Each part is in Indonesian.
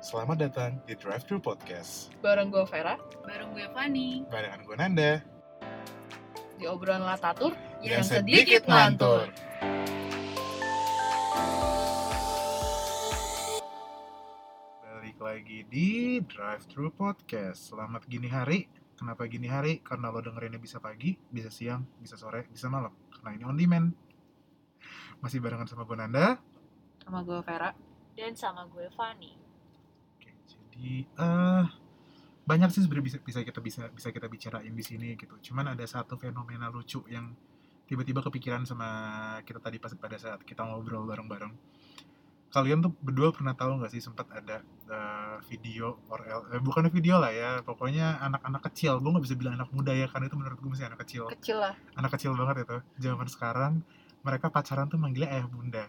Selamat datang di Drive Thru Podcast. Bareng gue Vera, Bareng gue Fani Barengan gue Nanda. di obrolan Latatur Yang sedikit ngantur. Balik lagi di Drive Thru Podcast. Selamat gini hari. Kenapa gini hari? Karena lo dengerinnya bisa pagi, bisa siang, bisa sore, bisa malam. Karena ini on demand. Masih barengan sama gue Nanda. sama gue Vera. Dan sama gue Fani Oke, jadi eh banyak sih sebenarnya bisa, bisa kita bisa bisa kita bicarain di sini gitu. Cuman ada satu fenomena lucu yang tiba-tiba kepikiran sama kita tadi pas pada saat kita ngobrol bareng-bareng. Kalian tuh berdua pernah tahu nggak sih sempat ada eh, video or el- eh, bukan video lah ya, pokoknya anak-anak kecil. Gue nggak bisa bilang anak muda ya, karena itu menurut gue masih anak kecil. Kecil lah. Anak kecil banget itu. Zaman sekarang mereka pacaran tuh manggilnya ayah bunda.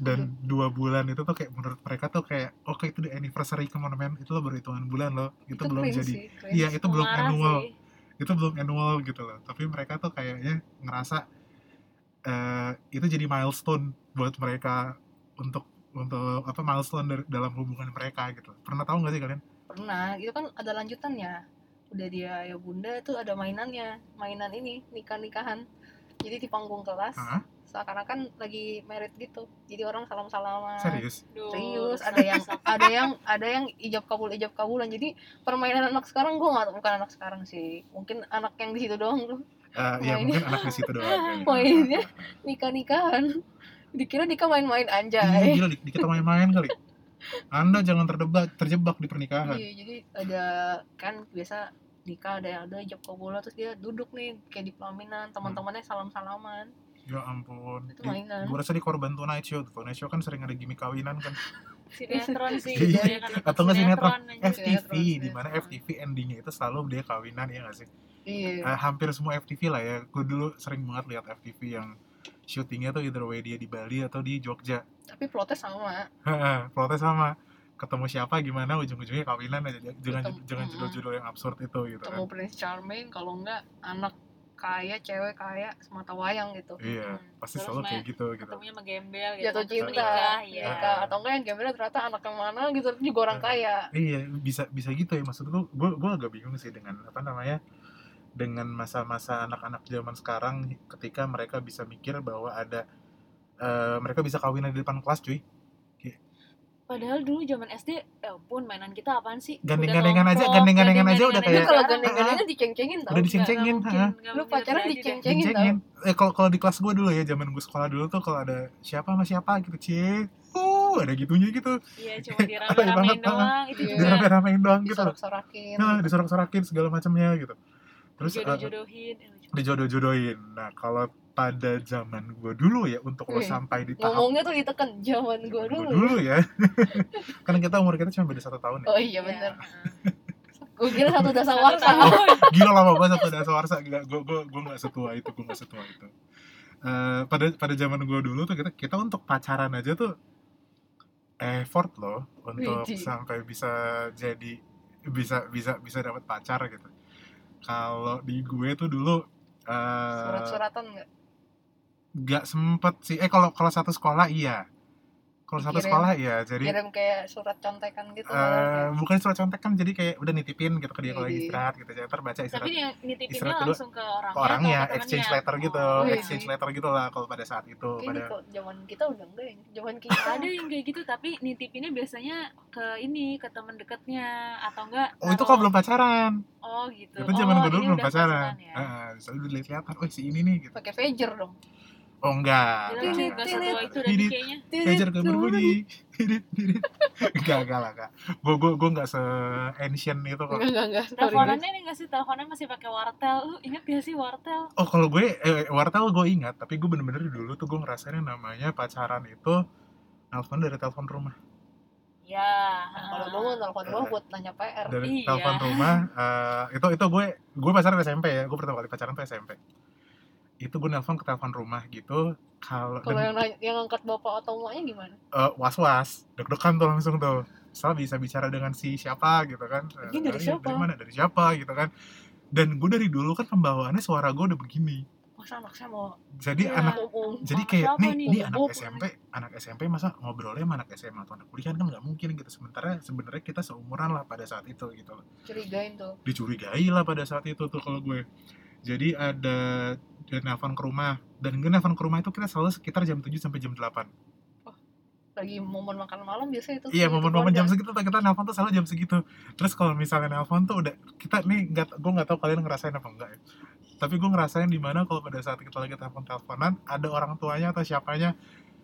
Dan dua bulan itu tuh kayak menurut mereka tuh kayak oke itu di anniversary man itu lo baru hitungan bulan loh. Itu, belum cringe jadi. iya itu belum annual. sih. itu belum annual gitu loh. Tapi mereka tuh kayaknya ngerasa eh itu jadi milestone buat mereka untuk untuk apa milestone dari, dalam hubungan mereka gitu pernah tahu nggak sih kalian? Pernah, itu kan ada lanjutannya. Udah dia ya bunda itu ada mainannya, mainan ini nikah-nikahan. Jadi di panggung kelas, Hah? Seakan-akan lagi merit gitu. Jadi orang salam-salaman. serius Duh, Serius, rusak, ada yang ada yang ada yang ijab kabul ijab kabulan. Jadi permainan anak sekarang gue nggak bukan anak sekarang sih. Mungkin anak yang di situ doang tuh Eh, ya Mainnya. mungkin anak di situ doang. Mainnya. nikah-nikahan. Dikira nikah main-main Iya, anjay. gila di, di kita main-main kali anda jangan terjebak terjebak di pernikahan Iya, jadi ada kan biasa nikah ada yang ada ijab kabulan terus dia duduk nih kayak di pelaminan teman-temannya salam-salaman ya ampun. Itu mainan. gue rasa di korban Tonight Show Tonight Show kan sering ada gimmick kawinan kan. Sinetron sih Iya. kebanyakan nonton Atau nggak sinetron? FTV di mana FTV endingnya itu selalu dia kawinan ya nggak sih? Iya. Eh, hampir semua FTV lah ya. Gue dulu sering banget lihat FTV yang syutingnya tuh either way dia di Bali atau di Jogja. Tapi plotnya sama. Protes sama. Ketemu siapa gimana ujung-ujungnya kawinan aja jangan Ketemu- jangan mm-mm. judul-judul yang absurd itu gitu kan. Ketemu Prince Charming kalau enggak anak kaya cewek kaya semata wayang gitu iya Hmm. pasti Terus selalu kayak gitu gitu ketemunya sama gembel gitu jatuh cinta menikah ya nikah atau enggak yang gembelnya ternyata anak yang mana gitu juga orang Eh. kaya Iya, bisa bisa gitu ya maksud gue. Gue gue agak bingung sih dengan apa namanya dengan masa-masa anak-anak zaman sekarang ketika mereka bisa mikir bahwa ada eh, mereka bisa kawinan di depan kelas cuy. Padahal dulu zaman SD ya ampun mainan kita apaan sih Gandeng-gandengan aja, gandeng-gandengan aja udah kayak- kalau gandeng-gandengan diceng-cengin tau Udah diceng-cengin, nggak Lu pacaran diceng-cengin. Cengin. Eh kalau kalau di kelas gue dulu ya zaman gue sekolah dulu tuh kalau ada siapa sama siapa gitu cie. Uh, ada gitunya gitu. iya cuma dirame-ramein banget, doang itu Iya. juga Dirame-ramein doang gitu disorak-sorakin Nah, disorak-sorakin segala macamnya gitu. Terus eh, jodoh-jodohin Eh, dijodoh-jodohin. Nah, kalau pada zaman gue dulu ya untuk lo Wih, sampai di tahap ngomongnya tuh diteken zaman gue Gua dulu. dulu ya. Karena kita umur kita cuma beda satu tahun ya. Oh iya bener. Iya. gue kira satu dasar Satu warsa. tahun. gila lama banget satu dasar warsa. Gila gue gue gue nggak setua itu gue nggak setua itu. Eh, pada pada zaman gue dulu tuh kita kita untuk pacaran aja tuh effort loh untuk Widih. sampai bisa jadi bisa bisa bisa dapat pacar gitu. Kalau di gue tuh dulu eh surat-suratan nggak nggak sempet sih. Eh kalau kalau satu sekolah iya. Kalau satu sekolah iya jadi kirim kayak surat contekan gitu Eh, bukan surat contek kan jadi kayak udah nitipin gitu ke dia kalau lagi istirahat gitu ya ntar baca istirahat tapi yang nitipinnya istirahat langsung ke orangnya ke orangnya atau ke exchange temennya? letter gitu. Oh, Widih. exchange letter gitu lah kalau pada saat itu Kayaknya pada kok zaman kita udah enggak ya zaman kita. Ada yang kayak gitu tapi nitipinnya biasanya ke ini ke teman dekatnya atau enggak oh itu kalau belum pacaran. Oh gitu. Itu zaman oh, gue dulu belum udah pacaran. ya. Heeh, soalnya udah lihat-lihatan oh si ini nih gitu. Pakai pager dong oh enggak. Enggak, enggak. enggak. setua itu kayaknya. berbunyi. Tidit, tidit. enggak enggak lah enggak. Gue gue gue enggak se ancient itu kok. Enggak enggak enggak. Teleponannya ini nggak sih? Teleponnya masih pakai wartel. Lu inget gak sih wartel? Oh kalau gue eh, wartel gue ingat tapi gue bener-bener dulu tuh gue ngerasain yang namanya pacaran itu telepon dari telepon rumah. Ya kalau gue mau telepon gue buat nanya PR dari Iya. telepon rumah eh, itu itu gue gue pacaran SMP ya. Gue pertama kali pacaran tuh SMP itu gue nelpon ke telepon rumah gitu. Kalau yang yang angkat bapak atau emaknya gimana? Eh, was-was. Deg-degan tuh langsung tuh. Soal bisa bicara dengan si siapa gitu kan. Ini dari siapa? dari mana? Dari siapa gitu kan. Dan gue dari dulu kan pembawaannya suara gue udah begini. Masa anak saya mau jadi Iya. anak umum jadi kayak nih nih? ini anak SMP anak SMP masa ngobrolnya sama anak SMA atau anak kuliah kan nggak mungkin gitu. Sementara sebenarnya kita seumuran lah pada saat itu gitu loh. Curigain tuh. Dicurigai lah pada saat itu tuh kalau gue jadi ada dia nelfon ke rumah. Dan gue nelfon ke rumah itu kita selalu sekitar jam 7 sampai jam 8 lagi momen makan malam biasa itu iya momen-momen jam segitu kita nelfon tuh selalu jam segitu. Terus kalau misalnya nelfon tuh udah kita nih nggak gue nggak tahu kalian ngerasain apa enggak ya. Tapi gue ngerasain di mana kalau pada saat kita lagi telepon teleponan ada orang tuanya atau siapanya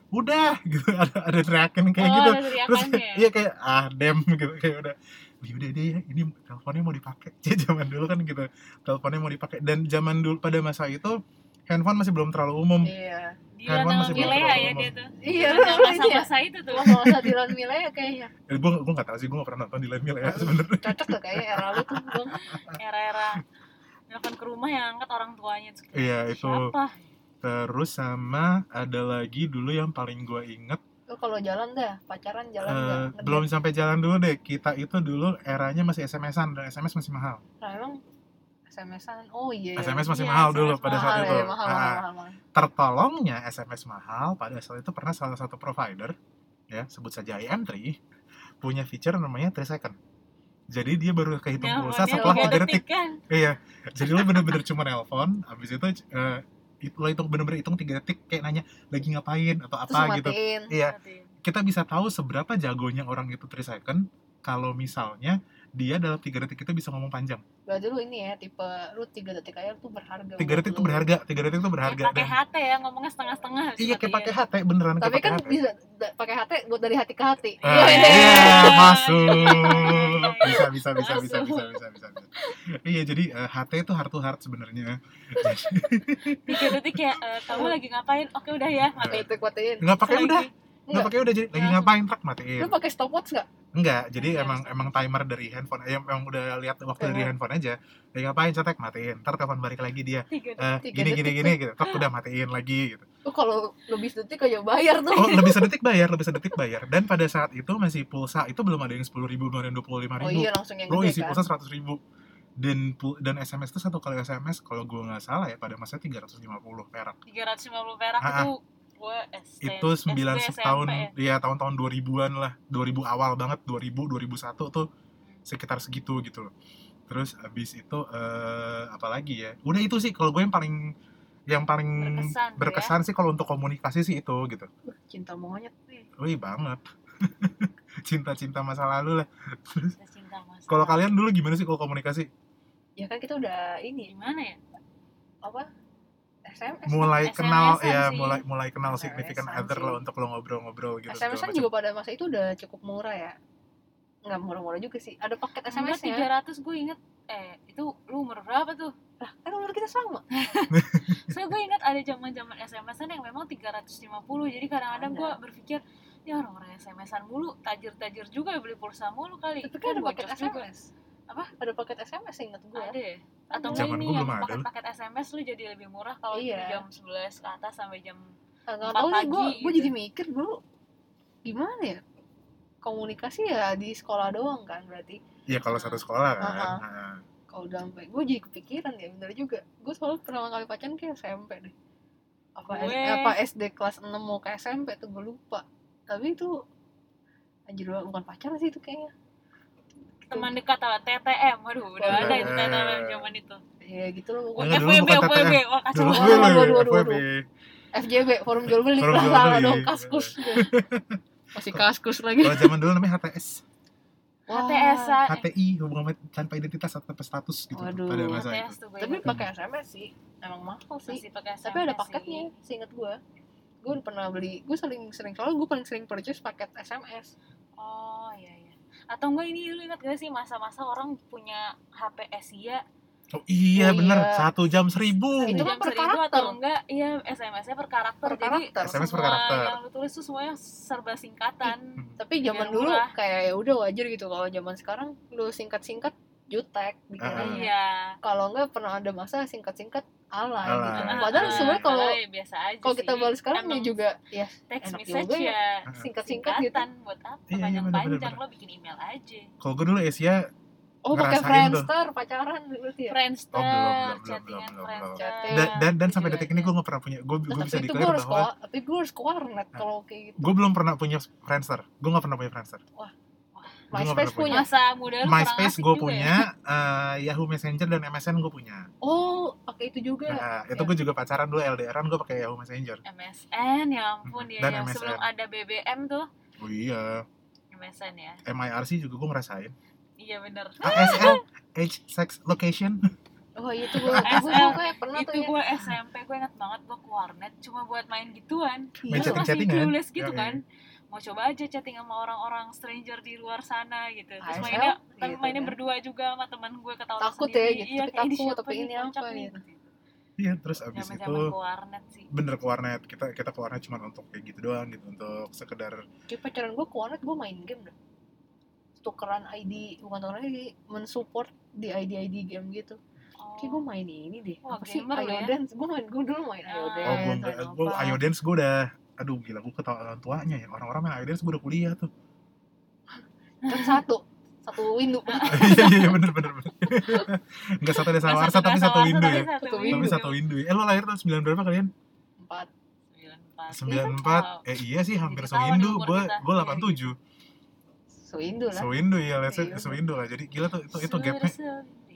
udah gitu. Ada ada teriakan kayak oh, gitu. ada terus teriakannya. iya kayak ah dem gitu. Kayak udah. "Ya udah deh ya ini teleponnya mau dipakai zaman dulu kan gitu teleponnya mau dipakai dan zaman dulu pada masa itu handphone masih belum terlalu umum iya Gila Handphone masih belum Milea terlalu ya umum. dia tuh. Iya, Zaman iya. masa-masa itu tuh. masa Dilan Milea kayaknya eh, gue gue nggak tahu sih gue nggak pernah nonton di Line ya sebenarnya cocok tuh kayaknya era lu tuh bang Era-era nelfon ke rumah yang angkat orang tuanya kayak, Iya, itu. Siapa? terus sama ada lagi dulu yang paling gue inget lu kalau jalan dah pacaran jalan eh, nggak Ngedate. belum sampai jalan dulu deh. Kita itu dulu eranya masih SMS-an dan SMS masih mahal. Nah emang SMS-an oh iya. SMS masih Iya, mahal SMS dulu pada saat mahal itu. ya, mahal, Ah, mahal, mahal, mahal. tertolongnya SMS mahal pada saat itu pernah salah satu provider ya sebut saja IM3 punya feature namanya 3 second. Jadi dia baru kehitung pulsa Nelfonnya setelah tiga 3 detik. kan. iya jadi lo bener-bener cuma nelpon habis itu eh, it- lo hitung bener-bener hitung 3 detik kayak nanya lagi ngapain? atau terus apa gitu. matiin iya. Matiin. kita bisa tahu seberapa jagonya orang itu 3 second. Kalau misalnya dia dalam 3 detik itu bisa ngomong panjang berarti lu ini ya tipe lu tiga detik aja tuh berharga 3 buat detik itu berharga 3 detik itu Kayak berharga pakai dan HT ya ngomongnya setengah-setengah. iya kayak pakai HT beneran tapi kan pakai HT bisa pakai hati buat dari hati ke hati Ah, Iya, iya, iya. masuk. Bisa, bisa, bisa, bisa, Masuk. bisa, bisa, bisa, bisa. Iya, jadi eh, HT itu heart to heart sebenarnya. Tiga detik kayak eh, kamu lagi ngapain? Oke udah ya. Pakai Matiin. itu kuatin Nggak pakai udah, Enggak. pakai udah. Jadi lagi Langsung. ngapain tak matiin. lu pakai stopwatch nggak Enggak, jadi Iya, emang emang timer dari handphone. Emang udah lihat waktu dari Iya. handphone aja. Lagi ngapain cetek matiin. Ntar kapan balik lagi dia. Tiga. Eh, Tiga gini gini gini gitu. Tak udah matiin lagi gitu. lu kalau lebih detik aja bayar tuh Oh, lebih sedetik bayar, lebih sedetik bayar. Dan pada saat itu masih pulsa itu belum ada yang sepuluh ribu, belum ada yang dua puluh lima oh ribu. iya langsung yang bro gede isi kan pulsa seratus ribu dan dan SMS itu satu kali SMS kalau gue nggak salah ya pada masa 350 perak 350 perak Ah, ah. itu gue SD, itu 9 SD, tahun SMP ya. ya. tahun-tahun 2000-an lah. 2000 awal banget 2000 2001 tuh sekitar segitu gitu loh. Terus abis itu eh apa lagi ya? Udah itu sih kalau gue yang paling yang paling Berkesan ya. berkesan sih kalau untuk komunikasi sih itu gitu. Cinta monyet nih. Wih banget. Cinta-cinta masa lalu lah. Terus kalau kalian dulu gimana sih kalau komunikasi? Ya kan kita udah ini gimana ya? apa SMS mulai SMS-an kenal ya sih. mulai mulai kenal SMS-an significant other lah untuk lo ngobrol-ngobrol gitu SMS kan juga pada masa itu udah cukup murah ya nggak murah-murah juga sih ada paket SMS nya SMS 300 gue inget eh itu lu umur berapa tuh? lah kan umur kita sama Soalnya gue inget ada zaman-zaman SMS-an yang memang 350 jadi kadang-kadang Ada. gue berpikir ya orang-orang SMS-an mulu tajir-tajir juga ya beli pulsa mulu kali tapi kan ada paket boncos juga. Apa? ada paket SMS ingat gue ada ya? atau enggak Zaman ini yang belum ada loh. paket-paket SMS lu jadi lebih murah kalau Iya. dari jam 11 ke atas sampai jam nggak Empat tahu nih gue gue gitu. jadi mikir dulu gimana ya komunikasi ya di sekolah doang kan berarti ya kalau satu sekolah kan. Nah, kalau udah sampai gue jadi kepikiran ya bener juga gue selalu pertama kali pacaran kayak SMP deh apa S- Gue- apa SD kelas 6 mau ke SMP tuh gue lupa tapi itu anjir bukan pacaran sih itu kayaknya teman dekat atau TTM waduh udah Oh, ada itu TTM. TTM zaman itu. Ya gitu loh. Pokoknya dulu FWB FWB TTM. wah kacau dulu FWB. FJB forum jual beli. Forum lah jual salah beli. dong kaskus. Masih kaskus lagi. Kalau zaman dulu namanya HTS Wah, HTS. HTI hubungan tanpa identitas atau tanpa status gitu Waduh. pada masa HTS itu. tapi pakai SMS sih. Emang mahal sih. pakai tapi ada paketnya sih. seinget gue gue udah pernah beli gue sering sering soalnya gue paling sering purchase paket SMS oh iya iya atau enggak ini lu ingat gak sih masa-masa orang punya HP Asia? Oh iya Oh, bener. Iya. satu jam seribu. Itu kan per seribu karakter. atau enggak? Iya SMS-nya per karakter. Per jadi karakter. SMS per karakter. yang lu tulis tuh semuanya serba singkatan. Tapi zaman dulu murah. kayak ya udah wajar gitu. Kalau zaman sekarang lu singkat singkat jutek Ah. dikiranya iya. Kalau enggak pernah ada masa singkat singkat alay Alay. gitu Ah, padahal Ah, sebenarnya kalau malah biasa aja kalau kita balik sekarang ya Emang juga ya text enak message juga ya. ya singkat singkat gitu buat apa Iya, iya, panjang-panjang bener-bener. lo bikin email aja kalau gue dulu Asia Oh, pakai tuh. Friendster pacaran berarti ya? Friendster, Oh, belum, belum, chattingan belum, belum, Friendster. belum. dan dan, dan sampai Gila, detik ini gila. gue nggak pernah punya gue Nah, gue bisa declare bahwa tapi gue harus ke warnet kalau kayak gitu. gue belum pernah punya Friendster gue nggak pernah punya Friendster nggak MySpace punya. Masa muda lu MySpace gue juga punya ya? eh, Yahoo Messenger dan MSN gue punya Oh, pakai itu juga. nah itu Ya. gue juga pacaran dulu LDRan gue pakai Yahoo Messenger MSN ya ampun ya Dan yang MSN. sebelum ada BBM tuh oh iya MSN ya MIRC juga gue ngerasain iya bener ASL Age Sex Location Oh, iya itu gue gue gue pernah itu tuh ya. gue SMP gue inget banget gue ke warnet cuma buat main gituan Main masih chatting-chattingan. clueless gitu Yoi. kan mau coba aja chatting sama orang-orang stranger di luar sana gitu terus ASL, mainnya tapi gitu mainnya kan. berdua juga sama teman gue ketawa Takut sendiri. ya, gitu. iya, Tapi kayak takut, tapi ini apa, nih, gitu. iya terus abis zaman itu zaman ke warnet sih bener ke warnet kita kita ke warnet cuma untuk kayak gitu doang gitu untuk sekedar Kayak pacaran gue ke warnet gue main game dah. Tukeran ID, bukan tukeran ID, mensupport di ID-ID game gitu. oh. Kayak gue main ini deh. Wah, apa sih? ya? Ayo Dance. Gue main gue dulu main Ayo Ah. Dance. oh gue gue. Ayo Dance gue udah aduh gila gue ketawa orang tuanya ya orang-orang Dance gue udah kuliah tuh Kan satu. Satu window. iya iya iya bener bener bener nggak satu desa warsa tapi satu window ya satu Satu tapi window. satu window ya. eh lo lahir tahun sembilan berapa kalian Empat. sembilan empat eh iya sih hampir sewindu umur gue gue delapan tujuh Sewindow lah. sewindu ya let's say Iya. sewindu lah jadi gila tuh itu itu gapnya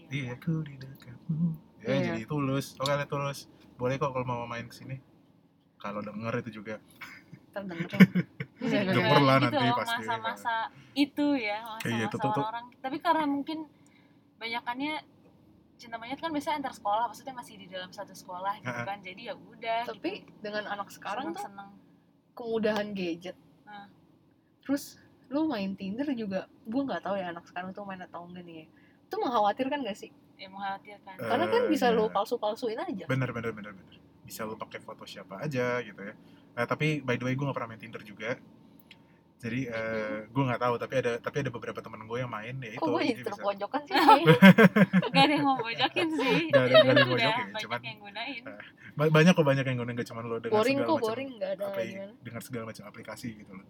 iya aku di dekatmu ya Iya. jadi tulus oke tulus boleh kok kalau mau main ke sini kalau denger itu juga Ntar denger. Jadi Iya, Denger kayak lah gitu nanti loh, pasti. masa-masa itu ya masa-masa Iya, itu tuh- tuh. orang tapi karena mungkin banyakannya cinta monyet kan biasanya antar sekolah maksudnya masih di dalam satu sekolah gitu Heeh. kan jadi ya udah Tapi gitu. dengan anak sekarang tuh seneng kemudahan gadget. Nah. Terus lu main Tinder juga, gue nggak tahu ya anak sekarang tuh main atau enggak nih ya. Itu mengkhawatirkan gak sih? ya mengkhawatirkan Eh, Karena kan bisa iya. lu palsu-palsuin aja. bener bener bener bener bisa lo pakai foto siapa aja gitu ya. Eh, tapi by the way gue gak pernah main Tinder juga. Jadi eh, gue nggak tahu tapi ada tapi ada beberapa temen gue yang main ya itu Kok gue jadi terpojokan sih? gak ada yang mau bojokin sih. Nggak ada- nggak ada yang bojokin, banyak cuman- yang gunain. Ba- banyak kok banyak yang gue nggak cuma lo dengan boring segala kok, macam boring. Nggak ada apli- dengan segala macam aplikasi gitu loh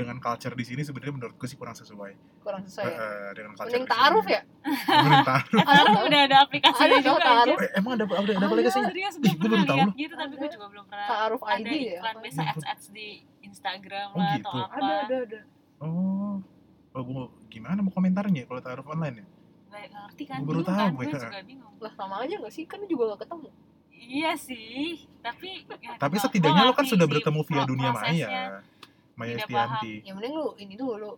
dengan culture di sini sebenarnya menurut gue sih kurang sesuai Kurang sesuai ya. Eh, dengan culture Mending taaruf ya? mending taruh Sekarang udah ada aplikasinya Ada juga taruh. eh, emang ada ada ada Ada. aplikasi serius Ih, gue gua baru pernah tahu gitu tapi gue Ada. juga belum pernah Taaruf ada ID ya? iklan apa? biasa ads ads di Instagram Oh, lah gitu. atau apa Ada, ada, ada. oh oh gue gimana mau komentarnya kalau taruh online ya Nggak ngerti kan Gua baru tahu kan gue, gue juga bingung Lah sama aja gak sih? Kan juga gak ketemu. iya sih tapi ya, tapi setidaknya lo kan sudah sih bertemu via dunia maya Maya Tidak Estianti Ya mending lu ini dulu.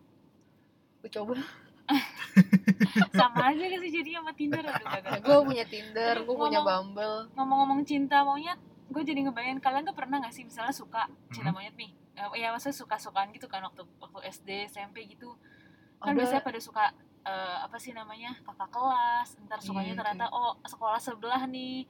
Lu coba. sama aja sih jadi sama Tinder gue punya Tinder, gue punya Bumble. ngomong-ngomong cinta monyet gue jadi ngebayangin kalian tuh pernah gak sih misalnya suka cinta Hmm. monyet nih Eh, ya maksudnya suka-sukaan gitu kan waktu waktu SD SMP gitu kan Ada. biasanya pada suka eh, apa sih namanya kakak kelas ntar sukanya Iya, ternyata oh sekolah sebelah nih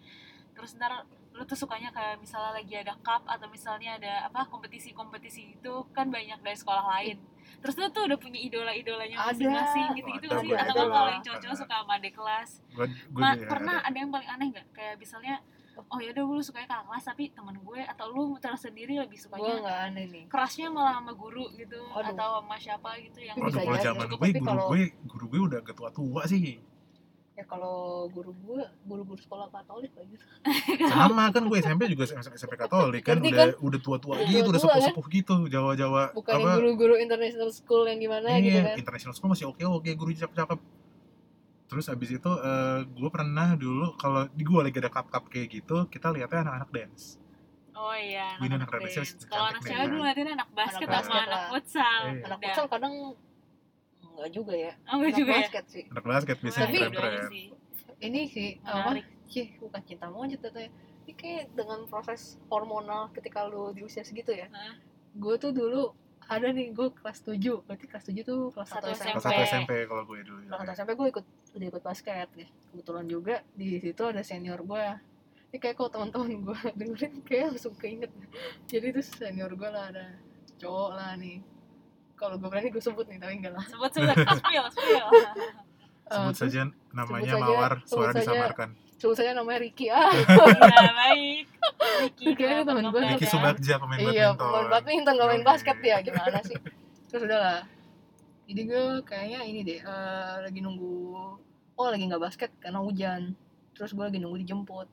terus ntar lu tuh sukanya kayak misalnya lagi ada cup atau misalnya ada apa kompetisi-kompetisi itu kan banyak dari sekolah lain terus lu tuh udah punya idola-idolanya masing-masing gitu-gitu sih gua atau kalau yang cowok-cowok suka sama adik kelas gue gue Ma, juga pernah ada. ada yang paling aneh nggak kayak misalnya oh ya udah lu sukanya kakak kelas tapi temen gue atau lu tersendiri lebih Gue sukanya gak aneh nih. kerasnya malah sama guru gitu Aduh. atau sama siapa gitu yang Bisa Waduh, kalau jadi, zaman gue, tapi guru kalau- gue, guru gue udah ketua tua sih. Ya kalau guru gue, guru-guru sekolah Katolik gitu. Sama kan gue SMP juga SMP Katolik kan, Berarti udah kan udah tua-tua gitu, udah sepuh-sepuh gitu, Jawa-Jawa. Bukan yang guru-guru international school yang gimana gitu iya, kan. international school masih oke-oke, guru cakep-cakep. Terus abis itu eh, gue pernah dulu kalau di gue lagi ada cup-cup kayak gitu, kita lihatnya anak-anak dance. oh iya anak, anak dance. dance kalau anak cewek dulu kan. ngeliatin anak basket sama anak futsal Iya. Anak futsal kadang enggak juga ya. oh enggak Anak juga ya basket sih. Anak basket biasanya Tapi- keren-keren. sih Ini sih apa? Cih, bukan cinta monyet katanya. Ini kayak dengan proses hormonal ketika lu di usia segitu ya. Hah? Gue tuh dulu ada nih gue kelas 7 berarti kelas 7 tuh kelas Satu 1 SMP Kelas SMP. satu SMP kalau gue dulu. kelas 1 SMP gue ikut udah ikut basket ya kebetulan juga di situ ada senior gue ini kayak kok teman-teman gue dengerin kayak langsung keinget jadi itu senior gue lah ada cowok lah nih kalau gue berani gue sebut nih tapi enggak lah. Sebut sebut. Spill spill. Eh, Sebut terus? saja namanya saja- Mawar, sebut suara saja. disamarkan. sebut saja namanya Ricky ah. Iya, baik. Ricky Kayaknya temen gue Ricky ya. Subagja pemain iya badminton. pemain badminton. gak main basket ya gimana sih? Terus udah lah. Jadi gue kayaknya ini deh eh, lagi nunggu oh lagi nggak basket karena hujan. Terus gue lagi nunggu dijemput.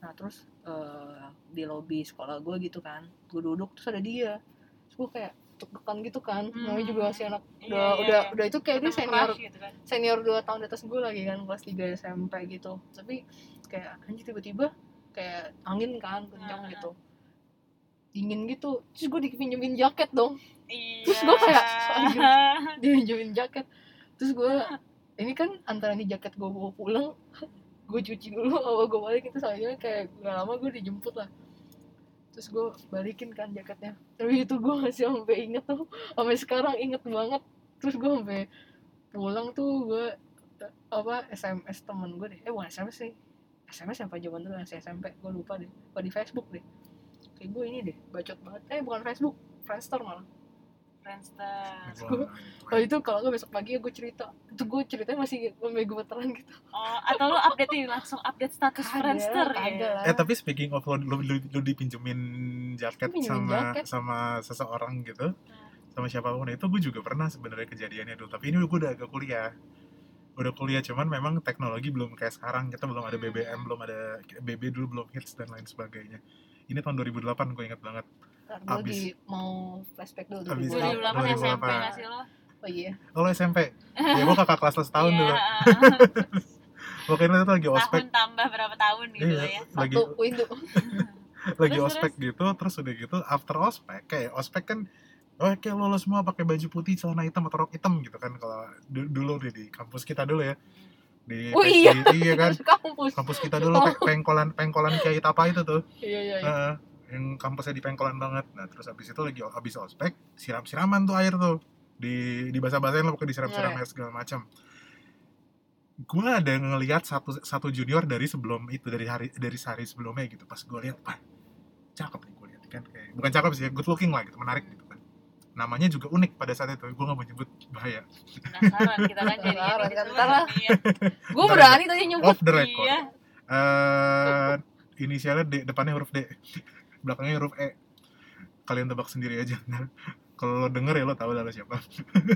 Nah terus eh, di lobi sekolah gue gitu kan. Gue duduk terus ada dia. Terus gue kayak deg-degan gitu kan. Hmm. namanya juga masih anak Iya, udah iya, udah iya. udah itu kayak dia senior gitu kan. senior 2 tahun di atas gue lagi kan kelas 3 SMP gitu. Tapi kayak anjir tiba-tiba kayak angin kan kencang gitu. Dingin gitu. Terus gue dipinjemin jaket dong. Iya. Terus gua kayak, dipinjemin jaket. Terus gue ini kan antara ini jaket gue bawa pulang gue cuci dulu awal gue balik. Itu soalnya kayak gak lama gue dijemput lah terus gue balikin kan jaketnya. Tapi itu gue masih sampai inget tuh. Sampai sekarang inget banget. Terus gue sampai pulang tuh gue apa SMS temen gue deh. Eh bukan SMS sih. SMS apa zaman dulu masih SMP gue lupa deh. Apa di Facebook deh. Kayak gue ini deh bacot banget. Eh bukan Facebook. Friendster malah Friendster. Oh itu kalau gue besok pagi gue cerita itu gue ceritanya masih sampai gemeteran gitu Oh, atau lu update ini langsung update status Kagak, Friendster kagak ya. lah. Eh tapi speaking of lo, lu, lu, lu dipinjemin jaket Pinjemin sama jaket. sama seseorang gitu, sama siapa pun itu gue juga pernah sebenarnya kejadiannya dulu. Tapi ini gue udah agak kuliah, udah kuliah cuman memang teknologi belum kayak sekarang kita belum ada Hmm. BBM, belum ada BB dulu belum hits dan lain sebagainya. Ini tahun 2008 gue ingat banget. Ntar gue Abis. lagi mau flashback dulu Abis. 2008. 2008 SMP 2008. nggak sih lo? Oh iya. Oh lo SMP? ya gue kakak kelas lo setahun Iya, dulu. Pokoknya itu lagi ospek, Tahun tambah berapa tahun gitu Iya. lah ya. lagi Satu window. lagi Terus, ospek gitu, terus udah gitu after ospek kayak ospek kan Oh, kayak lo, lo semua pakai baju putih, celana hitam atau rok hitam gitu kan kalau du- dulu di, di kampus kita dulu ya. Di Oh iya. di- iya kan. Kampus. Kampus kita dulu pe- pengkolan pengkolan Kiai Tapa itu tuh. Iya iya iya. Heeh. Yang kampusnya di pengkolan banget. Nah, terus habis itu lagi habis ospek, siram-siraman tuh air tuh. Di di basah-basahin lo pokoknya disiram-siram Iya. air segala macam. Gua ada ngelihat satu satu junior dari sebelum itu dari hari dari sehari sebelumnya gitu. Pas gue lihat, wah, cakep nih gue lihat kan kayak bukan cakep sih, good looking lah gitu, menarik gitu kan. Namanya juga unik pada saat itu. Gue gak mau nyebut bahaya. Penasaran kita kan jadi kan, ntar lah. ya. Gue berani tadi nyebut. Off the record. Iya. eh inisialnya D, depannya huruf D, belakangnya huruf E. Kalian tebak sendiri aja. Kalau lo denger ya lo tahu lah lo siapa.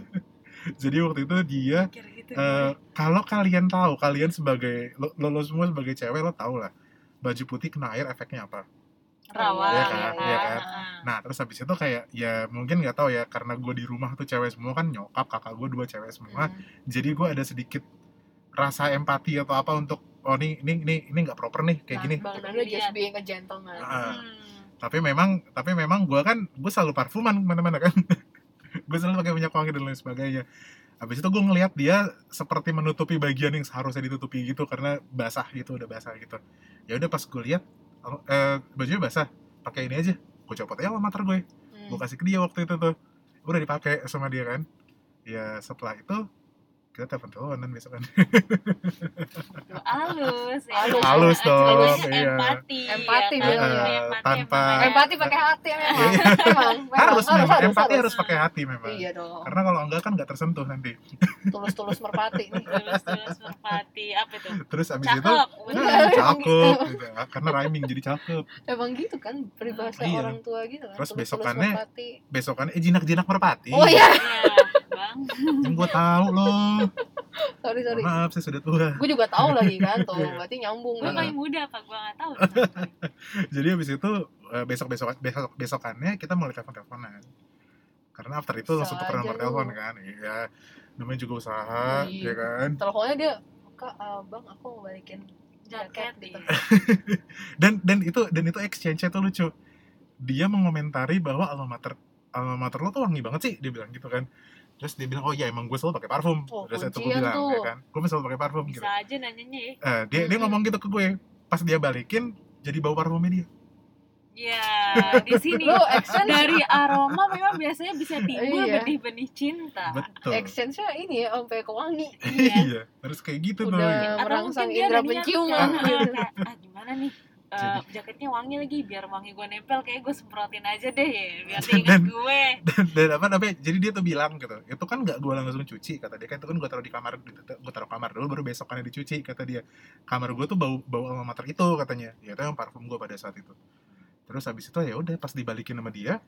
Jadi waktu itu dia gitu. eh, kalau kalian tahu, kalian sebagai lo, lo, lo semua sebagai cewek lo tahu lah baju putih kena air efeknya apa. Rawan Iya ya kan, kan. iya kan. Nah terus habis itu kayak ya mungkin nggak tahu ya karena gue di rumah tuh cewek semua kan nyokap kakak gue dua cewek semua. Hmm. Jadi gue ada sedikit rasa empati atau apa untuk oh nih ini ini ini nggak proper nih kayak Nah, gini. Bang Nanda just being a gentleman. Ah. Hmm. Tapi memang tapi memang gue kan gue selalu parfuman ke mana-mana kan. Gue selalu pakai minyak wangi dan lain sebagainya. Habis itu gue ngelihat dia seperti menutupi bagian yang seharusnya ditutupi gitu karena basah gitu udah basah gitu. Ya udah pas gue lihat oh, eh, bajunya basah pakai ini aja. Gue copot aja alamat gue Hmm. gue kasih ke dia waktu itu tuh. Udah dipakai sama dia kan. Ya setelah itu kita telepon teleponan besok kan halus ya. Halus. Dong, iya. empati Empati ya empati Tanpa-. Empati pakai hati memang. Iya. memang, memang. harus memang empati harus pakai hati memang Iya dong. karena kalau enggak kan nggak tersentuh nanti Tulus-tulus merpati nih. Tulus-tulus merpati apa itu? terus abis itu Cakep. Nah, cakep gitu. karena rhyming jadi cakep Emang gitu kan peribahasa Iya. orang tua gitu kan. Terus besokannya- merpati. besokan eh jinak-jinak merpati Oh iya, Iya, Bang. yang gue tahu loh sorry sorry. maaf saya sudah tua Gue juga tahu lagi kan tuh, Iya. berarti nyambung Gue paling muda apa? Gue gak tau. jadi abis itu eh, besok besok besok besokannya kita mulai telepon teleponan karena after itu langsung Usaha tuker nomor telepon kan iya namanya juga usaha Iya. ya kan Teleponnya dia, kak, abang aku mau balikin Jaket gitu. dan dan itu dan itu exchange nya tuh lucu dia mengomentari bahwa alma mater alma mater lo tuh wangi banget sih dia bilang gitu kan terus dia bilang oh iya emang gue selalu pakai parfum Oh, terus itu gue bilang tuh. ya kan gue selalu pakai parfum gitu Bisa aja nanyanya ya. Eh, dia dia Mm-mm. ngomong gitu ke gue pas dia balikin jadi bau parfumnya dia Iya, di sini Lo action dari aroma memang biasanya bisa timbul Iya. benih-benih cinta. betul exchange-nya ini ya sampai ke wangi. iya harus kayak gitu tuh Udah ya. Atau merangsang dia indera niat penciuman. kan, gitu. kayak, ah gimana nih eh, jaketnya wangi lagi biar wangi gue nempel kayak gue semprotin aja deh biar dia ingat Dan- gue dan, dan apa namanya jadi dia tuh bilang gitu itu kan nggak gue langsung cuci kata dia kan itu kan gue taruh di kamar gue taruh kamar dulu baru besokannya dicuci kata dia. Kamar gue tuh bau bau alma mater itu katanya. Ya itu yang parfum gue pada saat itu. Terus habis itu ya udah pas dibalikin sama dia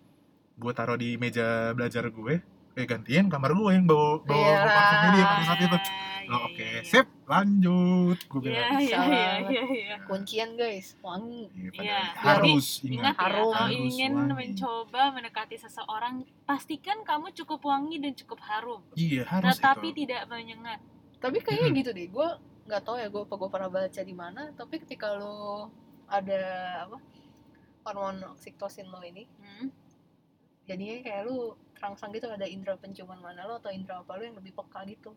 gue taruh di meja belajar gue eh gantian kamar gue yang bawa bawa Iya. parfumnya dia pada saat itu Iya, oh, iya, oke iya. sip lanjut gue Iya, bilang iya, iya, banget. iya, iya. kuncian guys wangi Iya, pada- Iya. harus Ingat ingat ya, Harum. kalau Harus ingin wangi. mencoba mendekati seseorang, pastikan kamu cukup wangi dan cukup harum, iya harus tetapi itu tidak menyengat. tapi kayaknya Mm-mm. gitu deh gue nggak tahu ya gue apa gue pernah baca di mana tapi ketika lo ada apa hormon oksitosin lo ini Hmm? jadinya kayak lu terangsang gitu ada indera penciuman mana lo atau indera apa lo yang lebih peka gitu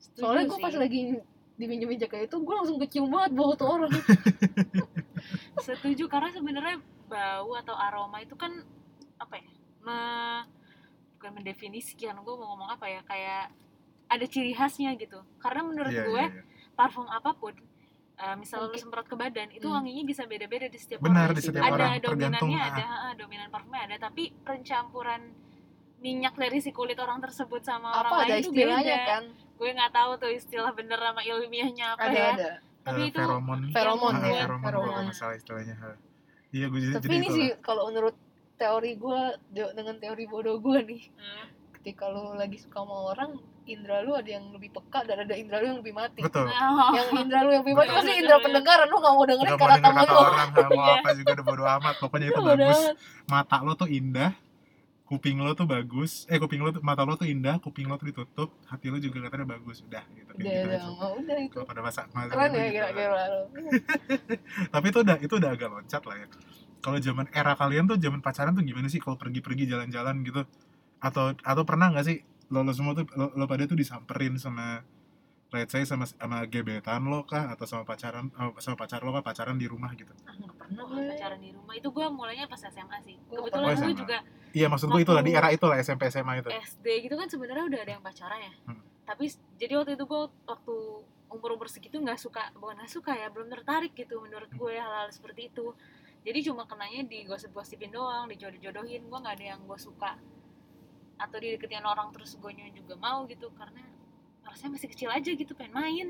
Setuju soalnya gue pas lagi di meja kayak itu gue langsung kecium banget bau tuh orang setuju karena sebenarnya bau atau aroma itu kan apa ya me- bukan mendefinisikan gue mau ngomong apa ya kayak ada ciri khasnya gitu karena menurut Iya, gue iya, iya. parfum apa pun uh, misal lu Mungkin. semprot ke badan itu Hmm. wanginya bisa beda-beda di setiap benar orang di setiap ada orang dominannya ah, ada ah, dominan parfumnya ada tapi pencampuran minyak dari si kulit orang tersebut sama orang apa ada lain itu istilahnya beda. kan? Gue nggak tahu tuh istilah bener sama ilmiahnya apa ada ya. ada. Tapi eh, itu feromon. Feromon, Ah, ya, feromon feromon. kalau nggak salah istilahnya. Iya gue jadi tapi ini sih kalau menurut teori gue dengan teori bodoh gue nih. Hmm. ketika lu lagi suka sama orang indra lu ada yang lebih peka dan ada indra lu yang lebih mati. Betul. Nah, yang indra lu yang lebih mati pasti indra pendengaran. Lu gak mau dengerin mau kata denger kata lu. orang ha, mau Iya. apa juga udah bodo amat. Pokoknya itu bagus. Mata lo tuh indah kuping lo tuh bagus eh kuping lo tuh mata lo tuh indah kuping lo tuh ditutup hati lo juga katanya bagus udah gitu kayak udah gitu udah aja. udah. Itu Kalau pada masa masa keren ya gitu. kira-kira. lu tapi itu udah itu udah agak loncat lah ya. Kalau zaman era kalian tuh zaman pacaran tuh gimana sih? Kalau pergi-pergi jalan-jalan gitu. Atau atau pernah nggak sih lo, lo semua tuh lo, lo pada tuh disamperin sama let's say sama sama gebetan lo kah? Atau sama pacaran eh, sama pacar lo kah? Pacaran di rumah gitu? Ah nggak pernah gue pacaran di rumah. Itu gue mulainya pas SMA sih. Gua kebetulan pas gue juga iya maksud gue itu lah di era itu lah SMP SMA itu. SD gitu kan sebenarnya udah ada yang pacaran ya. Hmm. tapi jadi waktu itu gue waktu umur umur segitu nggak suka bukan nggak suka ya belum tertarik gitu menurut gue hal-hal seperti itu. Jadi cuma kenanya di gosip-gosipin doang dijodoh-jodohin. Gue nggak ada yang gue suka. Atau dideketin orang terus gue juga mau gitu karena rasanya masih kecil aja gitu pengen main.